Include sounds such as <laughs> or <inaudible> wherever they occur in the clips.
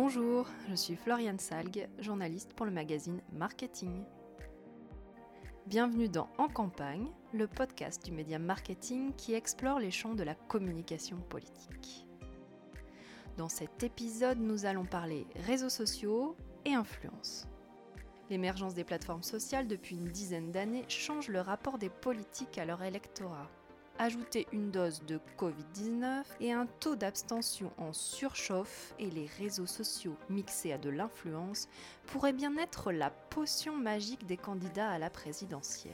Bonjour, je suis Floriane Salgue, journaliste pour le magazine Marketing. Bienvenue dans En campagne, le podcast du média marketing qui explore les champs de la communication politique. Dans cet épisode, nous allons parler réseaux sociaux et influence. L'émergence des plateformes sociales depuis une dizaine d'années change le rapport des politiques à leur électorat. Ajouter une dose de Covid-19 et un taux d'abstention en surchauffe et les réseaux sociaux mixés à de l'influence pourraient bien être la potion magique des candidats à la présidentielle.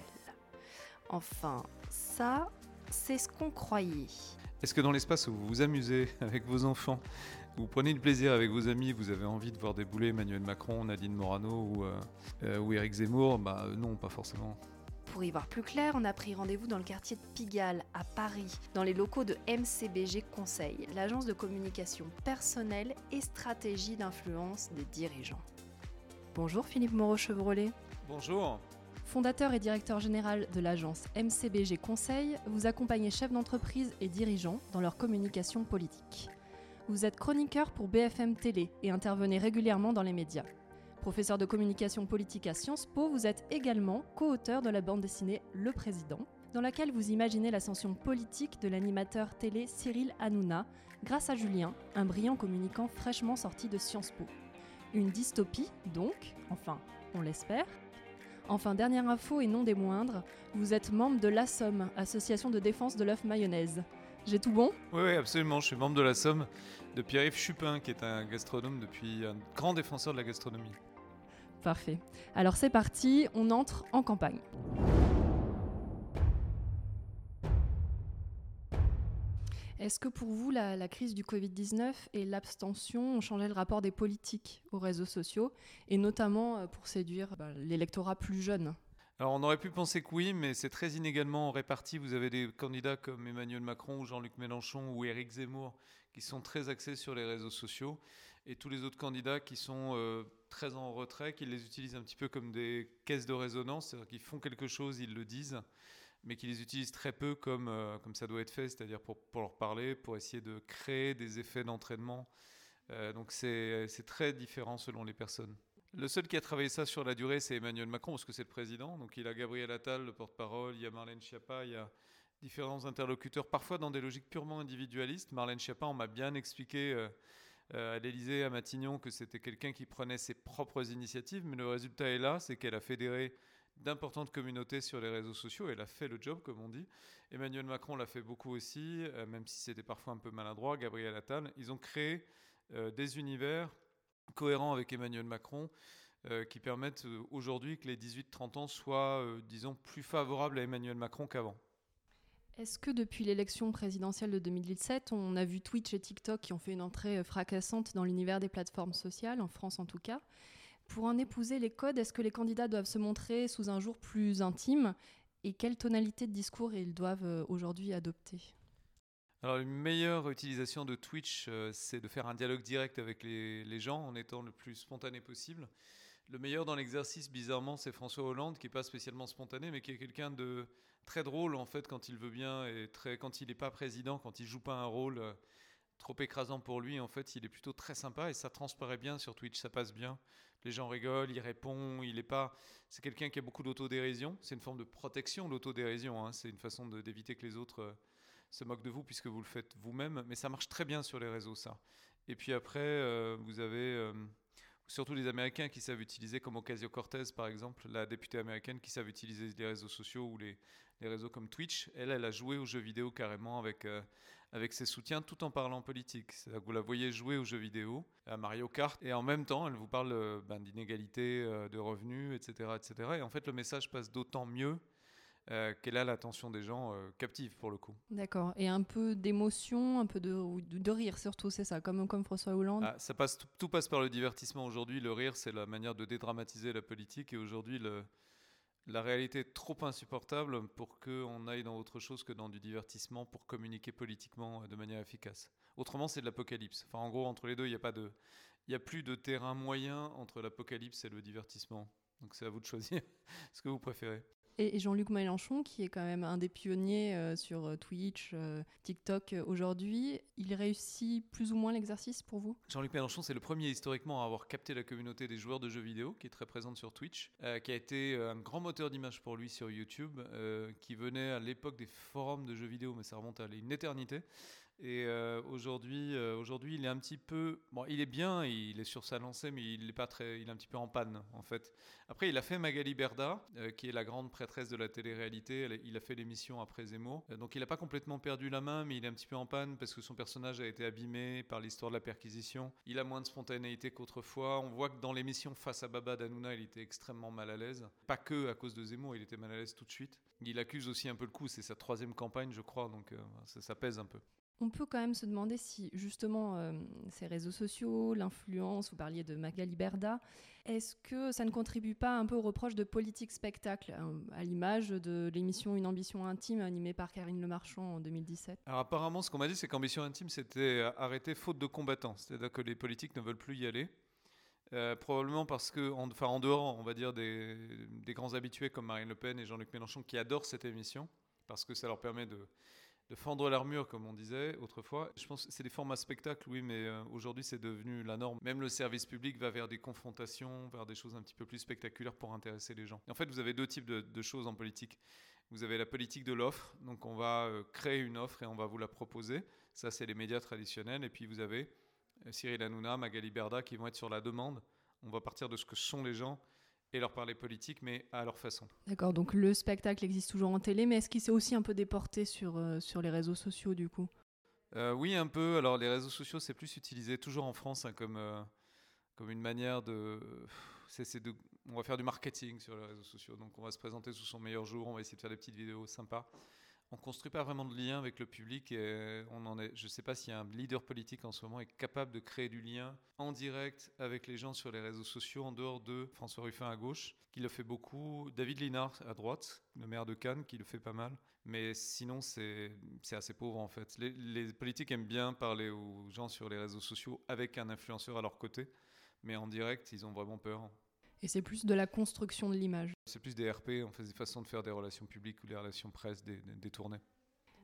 Enfin, ça, c'est ce qu'on croyait. Est-ce que dans l'espace où vous vous amusez <laughs> avec vos enfants, vous prenez du plaisir avec vos amis, vous avez envie de voir débouler Emmanuel Macron, Nadine Morano ou, euh, euh, ou Éric Zemmour Bah non, pas forcément. Pour y voir plus clair, on a pris rendez-vous dans le quartier de Pigalle, à Paris, dans les locaux de MCBG Conseil, l'agence de communication personnelle et stratégie d'influence des dirigeants. Bonjour Philippe Moreau-Chevrolet. Bonjour. Fondateur et directeur général de l'agence MCBG Conseil, vous accompagnez chefs d'entreprise et dirigeants dans leur communication politique. Vous êtes chroniqueur pour BFM Télé et intervenez régulièrement dans les médias. Professeur de communication politique à Sciences Po, vous êtes également co-auteur de la bande dessinée Le Président, dans laquelle vous imaginez l'ascension politique de l'animateur télé Cyril Hanouna, grâce à Julien, un brillant communicant fraîchement sorti de Sciences Po. Une dystopie, donc, enfin, on l'espère. Enfin, dernière info et non des moindres, vous êtes membre de l'ASSOM, Association de défense de l'œuf mayonnaise. J'ai tout bon? Oui, oui, absolument. Je suis membre de la Somme de Pierre-Yves Chupin, qui est un gastronome depuis un grand défenseur de la gastronomie. Parfait. Alors c'est parti, on entre en campagne. Est-ce que pour vous, la, crise du Covid-19 et l'abstention ont changé le rapport des politiques aux réseaux sociaux, et notamment euh, pour séduire bah, l'électorat plus jeune? Alors on aurait pu penser que oui, mais c'est très inégalement réparti. Vous avez des candidats comme Emmanuel Macron ou Jean-Luc Mélenchon ou Éric Zemmour qui sont très axés sur les réseaux sociaux et tous les autres candidats qui sont euh, très en retrait, qui les utilisent un petit peu comme des caisses de résonance, c'est-à-dire qu'ils font quelque chose, ils le disent, mais qui les utilisent très peu comme, euh, comme ça doit être fait, c'est-à-dire pour, pour, leur parler, pour essayer de créer des effets d'entraînement. Euh, donc c'est très différent selon les personnes. Le seul qui a travaillé ça sur la durée, c'est Emmanuel Macron, parce que c'est le président. Donc il a Gabriel Attal, le porte-parole, il y a Marlène Schiappa, il y a différents interlocuteurs, parfois dans des logiques purement individualistes. Marlène Schiappa, on m'a bien expliqué euh, à l'Élysée, à Matignon, que c'était quelqu'un qui prenait ses propres initiatives, mais le résultat est là, c'est qu'elle a fédéré d'importantes communautés sur les réseaux sociaux. Elle a fait le job, comme on dit. Emmanuel Macron l'a fait beaucoup aussi, euh, même si c'était parfois un peu maladroit. Gabriel Attal, ils ont créé des univers cohérent avec Emmanuel Macron euh, qui permettent euh, aujourd'hui que les 18-30 ans soient, euh, disons, plus favorables à Emmanuel Macron qu'avant. Est-ce que depuis l'élection présidentielle de 2017, on a vu Twitch et TikTok qui ont fait une entrée fracassante dans l'univers des plateformes sociales, en France en tout cas? Pour en épouser les codes, est-ce que les candidats doivent se montrer sous un jour plus intime? Et quelle tonalité de discours ils doivent aujourd'hui adopter? Alors, une meilleure utilisation de Twitch, euh, c'est de faire un dialogue direct avec les, gens en étant le plus spontané possible. Le meilleur dans l'exercice, bizarrement, c'est François Hollande, qui n'est pas spécialement spontané, mais qui est quelqu'un de très drôle, en fait, quand il veut bien, et très, quand il n'est pas président, quand il joue pas un rôle euh, trop écrasant pour lui, en fait, il est plutôt très sympa, et ça transparaît bien sur Twitch, ça passe bien. Les gens rigolent, il répond, il est pas... C'est quelqu'un qui a beaucoup d'autodérision, c'est une forme de protection, l'autodérision, hein. c'est une façon d'éviter que les autres... Euh, se moque de vous puisque vous le faites vous-même, mais ça marche très bien sur les réseaux, ça. Et puis après, euh, vous avez surtout les Américains qui savent utiliser, comme Ocasio-Cortez par exemple, la députée américaine qui savent utiliser les réseaux sociaux ou les, les réseaux comme Twitch. Elle, elle a joué aux jeux vidéo carrément avec, euh, avec ses soutiens tout en parlant politique. C'est-à-dire que vous la voyez jouer aux jeux vidéo, à Mario Kart, et en même temps, elle vous parle ben, d'inégalité de revenus, etc., etc. Et en fait, le message passe d'autant mieux euh, qu'elle a l'attention des gens euh, captive pour le coup. D'accord. Et un peu d'émotion, un peu de, de, rire surtout, c'est ça, comme, comme François Hollande? Ah, ça passe, tout, passe par le divertissement aujourd'hui. Le rire, c'est la manière de dédramatiser la politique. Et aujourd'hui, la réalité est trop insupportable pour qu'on aille dans autre chose que dans du divertissement pour communiquer politiquement euh, de manière efficace. Autrement, c'est de l'apocalypse. Enfin, en gros, entre les deux, il n'y a, pas de, il a plus de terrain moyen entre l'apocalypse et le divertissement. Donc c'est à vous de choisir <laughs> ce que vous préférez. Et Jean-Luc Mélenchon, qui est quand même un des pionniers euh, sur euh, Twitch, euh, TikTok aujourd'hui, il réussit plus ou moins l'exercice pour vous? Jean-Luc Mélenchon, c'est le premier historiquement à avoir capté la communauté des joueurs de jeux vidéo, qui est très présente sur Twitch, qui a été un grand moteur d'image pour lui sur YouTube, qui venait à l'époque des forums de jeux vidéo, mais ça remonte à une éternité. Et euh, aujourd'hui, euh, aujourd'hui, il est un petit peu, bon, il est bien, il est sur sa lancée, mais il est pas très, il est un petit peu en panne en fait. Après, il a fait Magali Berda, euh, qui est la grande prêtresse de la télé-réalité. Il a fait l'émission après Zemmour, donc il n'a pas complètement perdu la main, mais il est un petit peu en panne parce que son personnage a été abîmé par l'histoire de la perquisition. Il a moins de spontanéité qu'autrefois. On voit que dans l'émission face à Baba Danouna, il était extrêmement mal à l'aise. Pas que à cause de Zemmour, il était mal à l'aise tout de suite. Il accuse aussi un peu le coup. C'est sa troisième campagne, je crois, donc ça pèse un peu. On peut quand même se demander si justement euh, ces réseaux sociaux, l'influence, vous parliez de Magali Berda, est-ce que ça ne contribue pas un peu au reproche de politique spectacle, hein, à l'image de l'émission Une ambition intime animée par Karine Le Marchand en 2017 Alors apparemment, ce qu'on m'a dit, c'est qu'ambition intime, c'était arrêté faute de combattants, c'est-à-dire que les politiques ne veulent plus y aller. Euh, probablement parce que, enfin en, dehors, on va dire, des grands habitués comme Marine Le Pen et Jean-Luc Mélenchon qui adorent cette émission, parce que ça leur permet de, de fendre l'armure, comme on disait autrefois. Je pense que c'est des formats spectacles, oui, mais euh, aujourd'hui c'est devenu la norme. Même le service public va vers des confrontations, vers des choses un petit peu plus spectaculaires pour intéresser les gens. en fait, vous avez deux types de, choses en politique. Vous avez la politique de l'offre, donc on va euh, créer une offre et on va vous la proposer. Ça, c'est les médias traditionnels. Et puis vous avez euh, Cyril Hanouna, Magali Berda qui vont être sur la demande. On va partir de ce que sont les gens et leur parler politique, mais à leur façon. D'accord, donc le spectacle existe toujours en télé, mais est-ce qu'il s'est aussi un peu déporté sur, euh, sur les réseaux sociaux du coup? Euh, Oui, un peu. Alors les réseaux sociaux, c'est plus utilisé toujours en France hein, comme, euh, comme une manière de... C'est, de... On va faire du marketing sur les réseaux sociaux, donc on va se présenter sous son meilleur jour, on va essayer de faire des petites vidéos sympas on construit pas vraiment de lien avec le public et on en est. Je ne sais pas a un leader politique en ce moment est capable de créer du lien en direct avec les gens sur les réseaux sociaux en dehors de François Ruffin à gauche, qui le fait beaucoup, David Linard à droite, le maire de Cannes, qui le fait pas mal. Mais sinon, c'est assez pauvre en fait. Les, les politiques aiment bien parler aux gens sur les réseaux sociaux avec un influenceur à leur côté, mais en direct, ils ont vraiment peur. Et c'est plus de la construction de l'image. C'est plus des RP, on fait des façons de faire des relations publiques ou des relations presse détournées.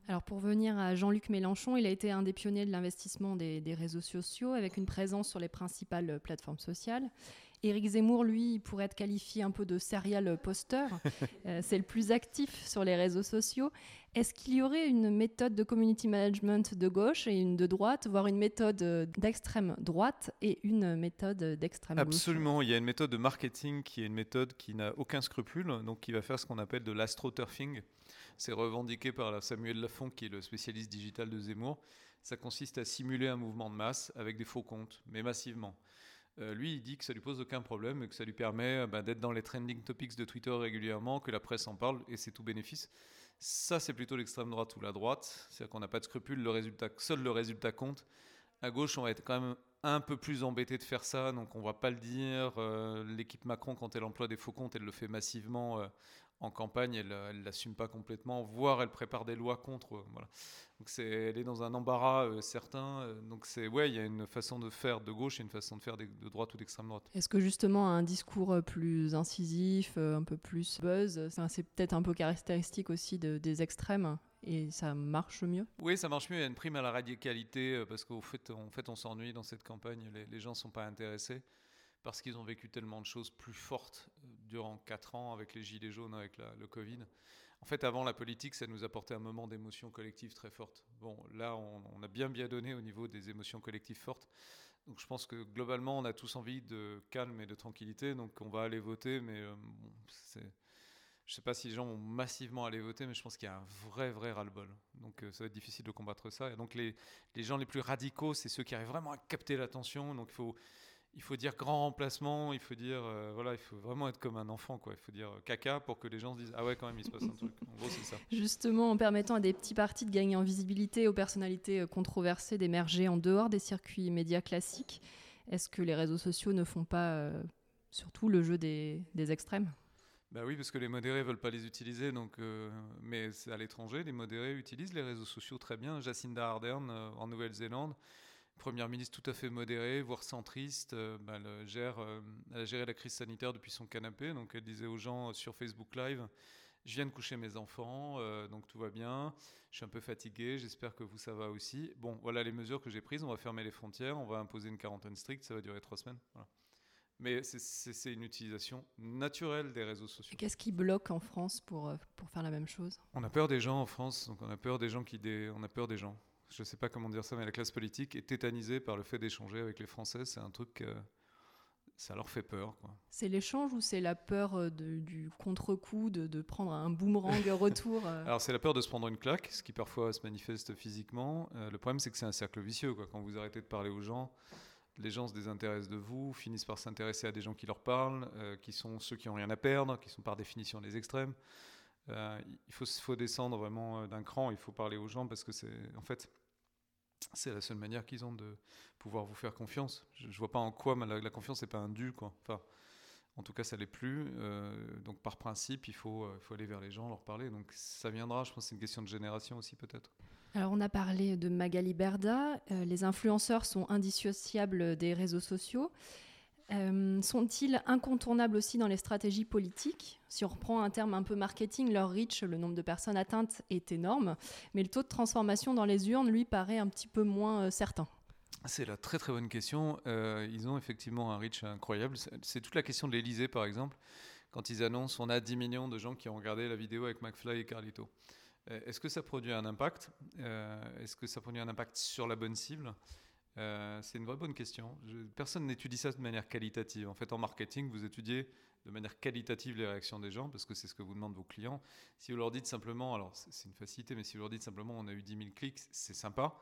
Alors pour venir à Jean-Luc Mélenchon, il a été un des pionniers de l'investissement des, réseaux sociaux avec une présence sur les principales plateformes sociales. Éric Zemmour, lui, pourrait être qualifié un peu de serial poster. <laughs> Euh, c'est le plus actif sur les réseaux sociaux. Est-ce qu'il y aurait une méthode de community management de gauche et une de droite, voire une méthode d'extrême droite et une méthode d'extrême gauche? Absolument. Il y a une méthode de marketing qui est une méthode qui n'a aucun scrupule, donc qui va faire ce qu'on appelle de l'astroturfing. C'est revendiqué par Samuel Lafont, qui est le spécialiste digital de Zemmour. Ça consiste à simuler un mouvement de masse avec des faux comptes, mais massivement. Euh, lui, il dit que ça lui pose aucun problème et que ça lui permet euh, bah, d'être dans les trending topics de Twitter régulièrement, que la presse en parle et c'est tout bénéfice. Ça, c'est plutôt l'extrême droite ou la droite. C'est-à-dire qu'on n'a pas de scrupule, le résultat, seul le résultat compte. À gauche, on va être quand même un peu plus embêté de faire ça, donc on va pas le dire. Euh, l'équipe Macron, quand elle emploie des faux comptes, elle le fait massivement en campagne, elle ne l'assume pas complètement, voire elle prépare des lois contre. Euh, voilà. Donc c'est, elle est dans un embarras euh, certain. Euh, donc c'est, ouais, il y a une façon de faire de gauche et une façon de faire de, droite ou d'extrême droite. Est-ce que justement un discours plus incisif, un peu plus buzz, c'est peut-être un peu caractéristique aussi des extrêmes et ça marche mieux? Oui, ça marche mieux. Il y a une prime à la radicalité parce qu'au fait, en fait, on s'ennuie dans cette campagne. Les, les gens ne sont pas intéressés parce qu'ils ont vécu tellement de choses plus fortes euh, durant 4 ans avec les gilets jaunes, avec le Covid. En fait, avant la politique, ça nous apportait un moment d'émotion collective très forte. Bon, là, on, a bien bien donné au niveau des émotions collectives fortes. Donc je pense que globalement, on a tous envie de calme et de tranquillité. Donc on va aller voter, mais euh, je ne sais pas si les gens vont massivement aller voter, mais je pense qu'il y a un vrai, vrai ras-le-bol. Donc euh, ça va être difficile de combattre ça. Et donc les, les gens les plus radicaux, c'est ceux qui arrivent vraiment à capter l'attention. Donc il faut il faut dire grand remplacement, il faut dire euh, voilà, il faut vraiment être comme un enfant quoi. Il faut dire caca pour que les gens se disent ah ouais quand même il se passe un truc. En gros c'est ça. <laughs> Justement en permettant à des petits partis de gagner en visibilité, aux personnalités euh, controversées d'émerger en dehors des circuits médias classiques, est-ce que les réseaux sociaux ne font pas euh, surtout le jeu des, extrêmes? Bah oui, parce que les modérés veulent pas les utiliser, donc mais à l'étranger, les modérés utilisent les réseaux sociaux très bien. Jacinda Ardern en Nouvelle-Zélande, première ministre tout à fait modérée, voire centriste. Euh, bah, elle, gère, euh, elle a géré la crise sanitaire depuis son canapé. Donc elle disait aux gens sur Facebook Live Je viens de coucher mes enfants, euh, donc tout va bien. Je suis un peu fatigué, j'espère que vous, ça va aussi. Bon, voilà les mesures que j'ai prises. On va fermer les frontières, on va imposer une quarantaine stricte, ça va durer trois semaines. Mais c'est une utilisation naturelle des réseaux sociaux. Qu'est-ce qui bloque en France pour, euh, pour faire la même chose? On a peur des gens en France, donc on a peur des gens qui... On a peur des gens. Je ne sais pas comment dire ça, mais la classe politique est tétanisée par le fait d'échanger avec les Français. C'est un truc... Euh, ça leur fait peur. C'est l'échange ou c'est la peur euh, du contre-coup, de, prendre un boomerang <laughs> retour euh Alors c'est la peur de se prendre une claque, ce qui parfois se manifeste physiquement. Euh, le problème c'est que c'est un cercle vicieux. Quoi. Quand vous arrêtez de parler aux gens, les gens se désintéressent de vous, finissent par s'intéresser à des gens qui leur parlent, qui sont ceux qui n'ont rien à perdre, qui sont par définition des extrêmes. il faut, faut descendre vraiment d'un cran, il faut parler aux gens parce que c'est en fait c'est la seule manière qu'ils ont de pouvoir vous faire confiance. Je, ne vois pas en quoi la, confiance n'est pas un dû. Enfin, en tout cas, ça l'est plus. Euh, donc, par principe, il faut, euh, il faut aller vers les gens, leur parler. Donc, ça viendra. Je pense que c'est une question de génération aussi, peut-être. Alors, on a parlé de Magali Berda. Euh, les influenceurs sont indissociables des réseaux sociaux. Euh, sont-ils incontournables aussi dans les stratégies politiques? Si on reprend un terme un peu marketing, leur reach, le nombre de personnes atteintes est énorme, mais le taux de transformation dans les urnes, lui, paraît un petit peu moins euh, certain. C'est la très très bonne question. Euh, ils ont effectivement un reach incroyable. C'est toute la question de l'Elysée, par exemple, quand ils annoncent on a 10 millions de gens qui ont regardé la vidéo avec McFly et Carlito. Est-ce que ça produit un impact? Est-ce que ça produit un impact sur la bonne cible? Euh, c'est une vraie bonne question. personne n'étudie ça de manière qualitative. En fait, en marketing, vous étudiez de manière qualitative les réactions des gens parce que c'est ce que vous demandent vos clients. Si vous leur dites simplement, alors c'est une facilité, mais si vous leur dites simplement on a eu 10 000 clics, c'est sympa.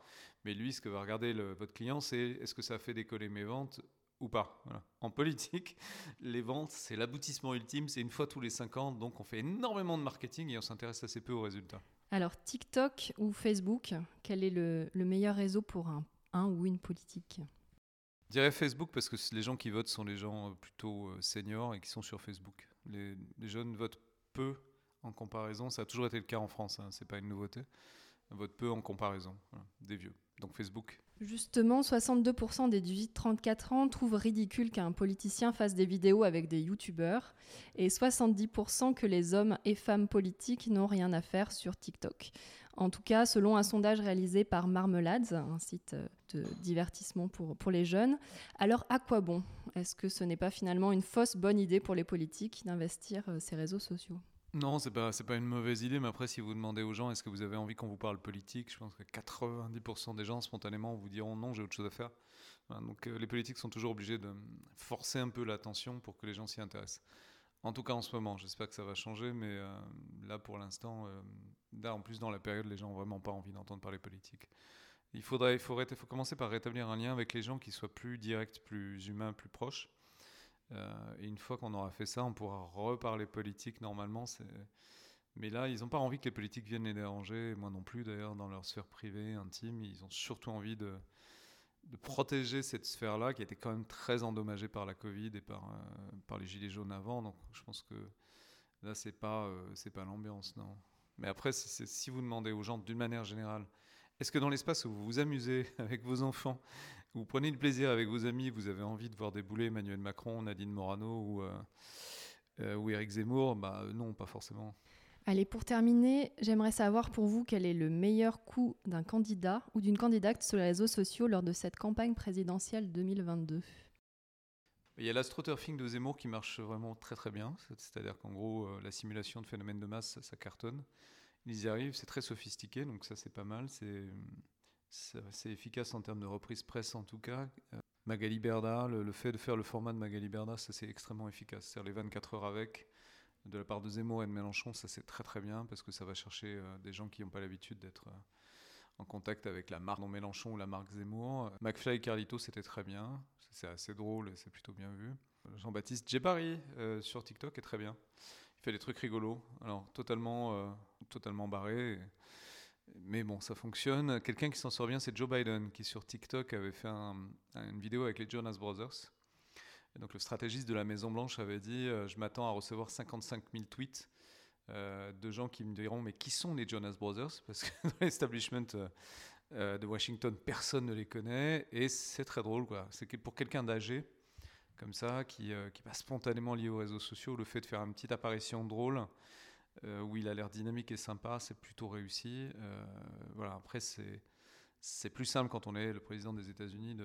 Mais lui, ce que va regarder votre client, c'est est-ce que ça a fait décoller mes ventes ou pas? En politique, <laughs> les ventes, c'est l'aboutissement ultime, c'est une fois tous les 5 ans, donc on fait énormément de marketing et on s'intéresse assez peu aux résultats. Alors TikTok ou Facebook, quel est le, le meilleur réseau pour un un ou une politique Je dirais Facebook parce que les gens qui votent sont les gens euh, plutôt euh, seniors et qui sont sur Facebook. Les, jeunes votent peu en comparaison. Ça a toujours été le cas en France, hein, c'est pas une nouveauté. Ils votent peu en comparaison des vieux. Donc Facebook. Justement, 62% des 18-34 ans trouvent ridicule qu'un politicien fasse des vidéos avec des youtubeurs et 70% que les hommes et femmes politiques n'ont rien à faire sur TikTok. En tout cas, selon un sondage réalisé par Marmelades, un site de divertissement pour, pour les jeunes. Alors, à quoi bon? Est-ce que ce n'est pas finalement une fausse bonne idée pour les politiques d'investir euh, ces réseaux sociaux? Non, c'est pas pas une mauvaise idée, mais après si vous demandez aux gens est-ce que vous avez envie qu'on vous parle politique, je pense que 90% des gens spontanément vous diront non, j'ai autre chose à faire. donc euh, les politiques sont toujours obligés de forcer un peu l'attention pour que les gens s'y intéressent. En tout cas en ce moment, j'espère que ça va changer, mais euh, là pour l'instant, euh, là en plus dans la période, les gens n'ont vraiment pas envie d'entendre parler politique. Il faudrait, il faut, commencer par rétablir un lien avec les gens qui soit plus direct, plus humain, plus proche. Euh, et une fois qu'on aura fait ça, on pourra reparler politique normalement. Mais là, ils n'ont pas envie que les politiques viennent les déranger, moi non plus d'ailleurs, dans leur sphère privée, intime. Ils ont surtout envie de, de protéger cette sphère-là qui été quand même très endommagée par la Covid et par, euh, par les gilets jaunes avant. Donc je pense que là, c'est pas, euh, pas l'ambiance, non. Mais après, si vous demandez aux gens d'une manière générale, est-ce que dans l'espace où vous vous amusez <laughs> avec vos enfants, vous prenez du plaisir avec vos amis, vous avez envie de voir débouler Emmanuel Macron, Nadine Morano ou, euh, ou Éric Zemmour, bah non, pas forcément. Allez, pour terminer, j'aimerais savoir pour vous quel est le meilleur coup d'un candidat ou d'une candidate sur les réseaux sociaux lors de cette campagne présidentielle 2022. Il y a l'astroturfing de Zemmour qui marche vraiment très très bien. C'est-à-dire qu'en gros, euh, la simulation de phénomènes de masse, ça, cartonne. Ils y arrivent, c'est très sophistiqué, donc ça c'est pas mal. C'est efficace en termes de reprise presse en tout cas. Euh, Magali Berda, le, le, fait de faire le format de Magali Berda, ça c'est extrêmement efficace. C'est-à-dire les 24 heures avec, de la part de Zemmour et de Mélenchon, ça c'est très très bien parce que ça va chercher euh, des gens qui n'ont pas l'habitude d'être euh, en contact avec la marque Mélenchon ou la marque Zemmour. McFly et Carlito, c'était très bien. C'est assez drôle et c'est plutôt bien vu. Jean-Baptiste Djebari euh, sur TikTok est très bien. Il fait des trucs rigolos. Alors, totalement, totalement barré. Mais bon, ça fonctionne. Quelqu'un qui s'en sort bien, c'est Joe Biden, qui sur TikTok avait fait une vidéo avec les Jonas Brothers donc le stratégiste de la Maison Blanche avait dit euh, je m'attends à recevoir 55 000 tweets euh, de gens qui me diront mais qui sont les Jonas Brothers? Parce que <laughs> dans l'establishment euh, de Washington personne ne les connaît et c'est très drôle quoi. C'est pour quelqu'un d'âgé comme ça qui, qui va spontanément lié aux réseaux sociaux le fait de faire une petite apparition drôle où il a l'air dynamique et sympa, c'est plutôt réussi. voilà, après, c'est c'est plus simple quand on est le président des États-Unis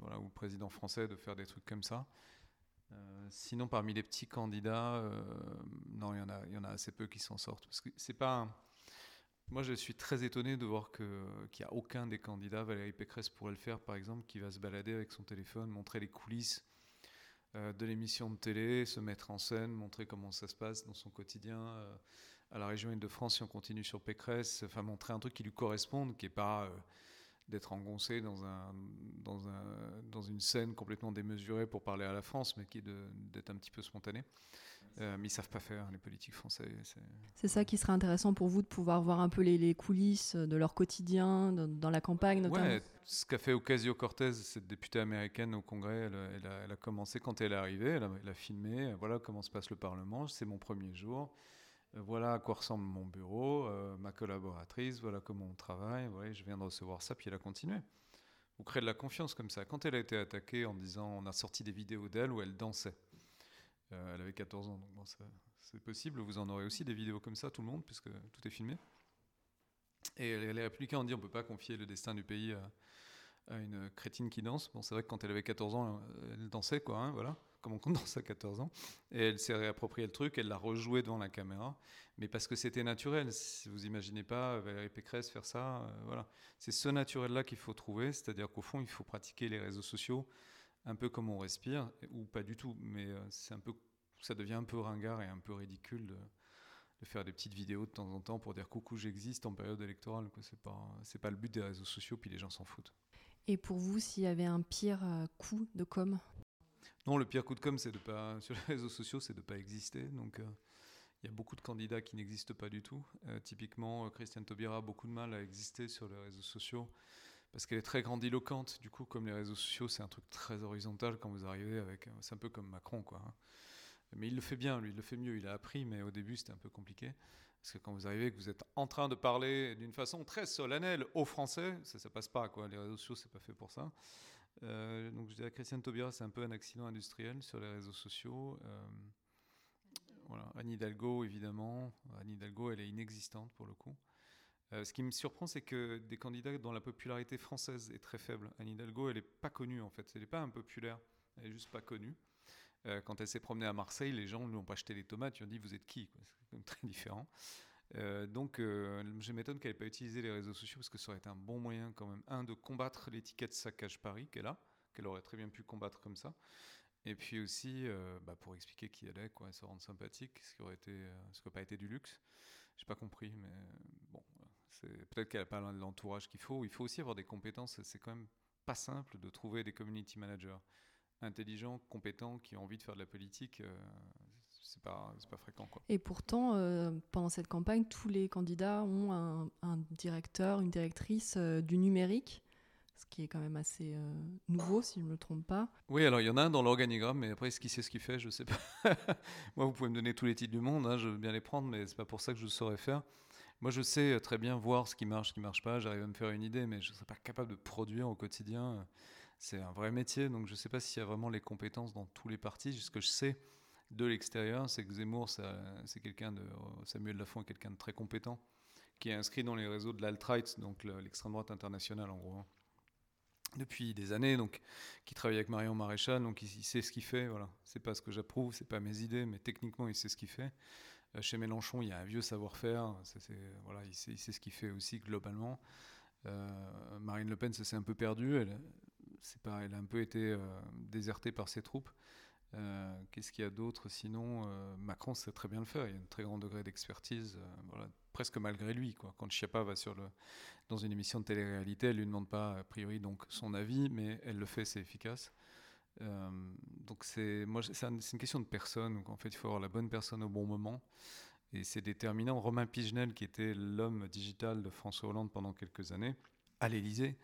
ou le président français de faire des trucs comme ça. Euh, sinon, parmi les petits candidats, euh, non, il y, en a, assez peu qui s'en sortent. Parce que c'est pas. Moi, je suis très étonné de voir qu'il n'y a aucun des candidats, Valérie Pécresse pourrait le faire par exemple, qui va se balader avec son téléphone, montrer les coulisses euh, de l'émission de télé, se mettre en scène, montrer comment ça se passe dans son quotidien à la région Île-de-France si on continue sur Pécresse, enfin montrer un truc qui lui corresponde, qui n'est pas d'être engoncé dans, un, dans, un, dans une scène complètement démesurée pour parler à la France, mais qui est d'être un petit peu spontané. Euh, mais ils savent pas faire, les politiques français. C'est ça qui serait intéressant pour vous de pouvoir voir un peu les, les coulisses de leur quotidien, dans la campagne notamment. Ouais, ce qu'a fait Ocasio-Cortez, cette députée américaine au Congrès, elle, a, elle, a, commencé quand elle est arrivée, elle a, elle a filmé, voilà comment se passe le Parlement, c'est mon premier jour. Voilà à quoi ressemble mon bureau, euh, ma collaboratrice, voilà comment on travaille, ouais, je viens de recevoir ça, puis elle a continué. Vous créez de la confiance comme ça. Quand elle a été attaquée en disant, on a sorti des vidéos d'elle où elle dansait. Euh, elle avait 14 ans, donc c'est possible. Vous en aurez aussi des vidéos comme ça, tout le monde, puisque tout est filmé. Et les républicains ont dit, on ne peut pas confier le destin du pays à, à une crétine qui danse. Bon, c'est vrai que quand elle avait 14 ans, elle dansait, quoi, hein, voilà comme on <laughs> danse à 14 ans. Et elle s'est réapproprié le truc, elle l'a rejoué devant la caméra, mais parce que c'était naturel. Si vous imaginez pas Valérie Pécresse faire ça, euh, voilà. C'est ce naturel-là qu'il faut trouver, c'est-à-dire qu'au fond, il faut pratiquer les réseaux sociaux un peu comme on respire, ou pas du tout, mais euh, c'est un peu, ça devient un peu ringard et un peu ridicule de, faire des petites vidéos de temps en temps pour dire coucou, j'existe en période électorale. C'est pas, c'est pas le but des réseaux sociaux, puis les gens s'en foutent. Et pour vous, s'il y avait un pire euh, coup de com? Non, le pire coup de com, c'est de pas <laughs> sur les réseaux sociaux, c'est de pas exister. Donc, euh, il y a beaucoup de candidats qui n'existent pas du tout. Euh, typiquement, Christiane Taubira a beaucoup de mal à exister sur les réseaux sociaux parce qu'elle est très grandiloquente. Du coup, comme les réseaux sociaux, c'est un truc très horizontal quand vous arrivez avec. C'est un peu comme Macron, quoi. Hein. Mais il le fait bien, lui, il le fait mieux. Il a appris, mais au début, c'était un peu compliqué. Parce que quand vous arrivez, que vous êtes en train de parler d'une façon très solennelle aux Français, ça, ça passe pas, quoi. Les réseaux sociaux, c'est pas fait pour ça. Euh, donc je dirais Christiane Taubira, c'est un peu un accident industriel sur les réseaux sociaux. Euh, voilà. Anne Hidalgo, évidemment. Anne Hidalgo, elle est inexistante pour le coup. Euh, ce qui me surprend, c'est que des candidats dont la popularité française est très faible. Anne Hidalgo, elle n'est pas connue en fait. Elle n'est pas impopulaire. Elle est juste pas connue. Quand elle s'est promenée à Marseille, les gens ne lui ont pas acheté les tomates. Ils ont dit Vous êtes qui C'est très différent. Euh, donc, euh, je m'étonne qu'elle n'ait pas utilisé les réseaux sociaux parce que ça aurait été un bon moyen, quand même, un, de combattre l'étiquette saccage Paris qu'elle a, qu'elle aurait très bien pu combattre comme ça. Et puis aussi, euh, bah, pour expliquer qui elle est, quoi, se rendre sympathique, ce qui aurait été, ce qui n'a pas été du luxe. J'ai pas compris, mais bon, peut-être qu'elle n'a pas l'entourage qu'il faut. Il faut aussi avoir des compétences. C'est quand même pas simple de trouver des community managers intelligents, compétents, qui ont envie de faire de la politique c'est pas, pas fréquent. Quoi. Et pourtant, euh, pendant cette campagne, tous les candidats ont un, directeur, une directrice euh, du numérique, ce qui est quand même assez euh, nouveau, si je ne me trompe pas. Oui, alors il y en a un dans l'organigramme, mais après, ce qu'il sait ce qu'il fait, je ne sais pas. <laughs> Moi, vous pouvez me donner tous les titres du monde, hein, je veux bien les prendre, mais c'est pas pour ça que je saurais faire. Moi, je sais très bien voir ce qui marche, ce qui marche pas, j'arrive à me faire une idée, mais je ne serais pas capable de produire au quotidien. C'est un vrai métier, donc je ne sais pas s'il y a vraiment les compétences dans tous les partis. Ce que je sais, de l'extérieur, c'est que Zemmour, c'est quelqu'un de Samuel Lafont est quelqu'un de très compétent, qui est inscrit dans les réseaux de l'alt-right, donc l'extrême droite internationale en gros, hein. depuis des années, donc qui travaille avec Marion Maréchal, donc il, sait ce qu'il fait. Voilà, c'est pas ce que j'approuve, c'est pas mes idées, mais techniquement il sait ce qu'il fait. Euh, chez Mélenchon, il y a un vieux savoir-faire, voilà, il sait, ce qu'il fait aussi globalement. Euh, Marine Le Pen, ça s'est un peu perdu. Pas, elle a un peu été euh, désertée par ses troupes. Euh, qu'est-ce qu'il y a d'autre Sinon, euh, Macron sait très bien le faire. Il y a un très grand degré d'expertise, voilà, presque malgré lui. Quoi. Quand Chiappa va sur le, dans une émission de télé-réalité, elle lui demande pas a priori donc son avis, mais elle le fait, c'est efficace. donc c'est moi, c'est une question de personne. En fait, il faut avoir la bonne personne au bon moment. Et c'est déterminant. Romain Pigenel, qui était l'homme digital de François Hollande pendant quelques années, à l'Élysée,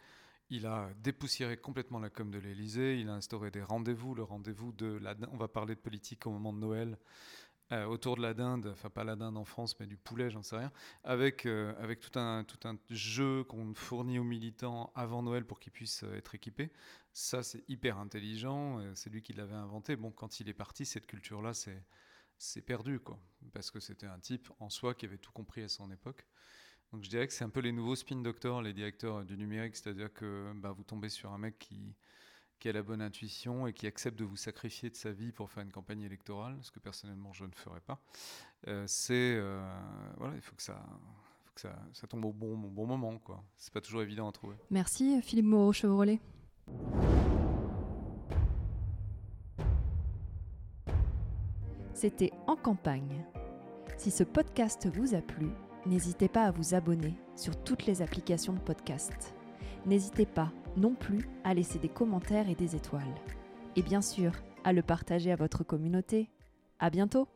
il a dépoussiéré complètement la com de l'Elysée. Il a instauré des rendez-vous. Le rendez-vous de la On va parler de politique au moment de Noël. Euh, autour de la dinde, enfin pas la dinde en France, mais du poulet, j'en sais rien, avec, euh, avec tout, un, tout un jeu qu'on fournit aux militants avant Noël pour qu'ils puissent euh, être équipés. Ça, c'est hyper intelligent, c'est lui qui l'avait inventé. Bon, quand il est parti, cette culture-là, c'est c'est perdu, quoi. Parce que c'était un type en soi qui avait tout compris à son époque. Donc je dirais que c'est un peu les nouveaux spin doctors, les directeurs du numérique, c'est-à-dire que bah, vous tombez sur un mec qui, a la bonne intuition et qui accepte de vous sacrifier de sa vie pour faire une campagne électorale, ce que personnellement je ne ferais pas. Euh, c'est euh, voilà, il faut que ça tombe au bon, au bon moment, quoi. C'est pas toujours évident à trouver. Merci Philippe Moreau Chevrolet. C'était En campagne. Si ce podcast vous a plu, n'hésitez pas à vous abonner sur toutes les applications de podcast. N'hésitez pas non plus à laisser des commentaires et des étoiles. Et bien sûr, à le partager à votre communauté. À bientôt!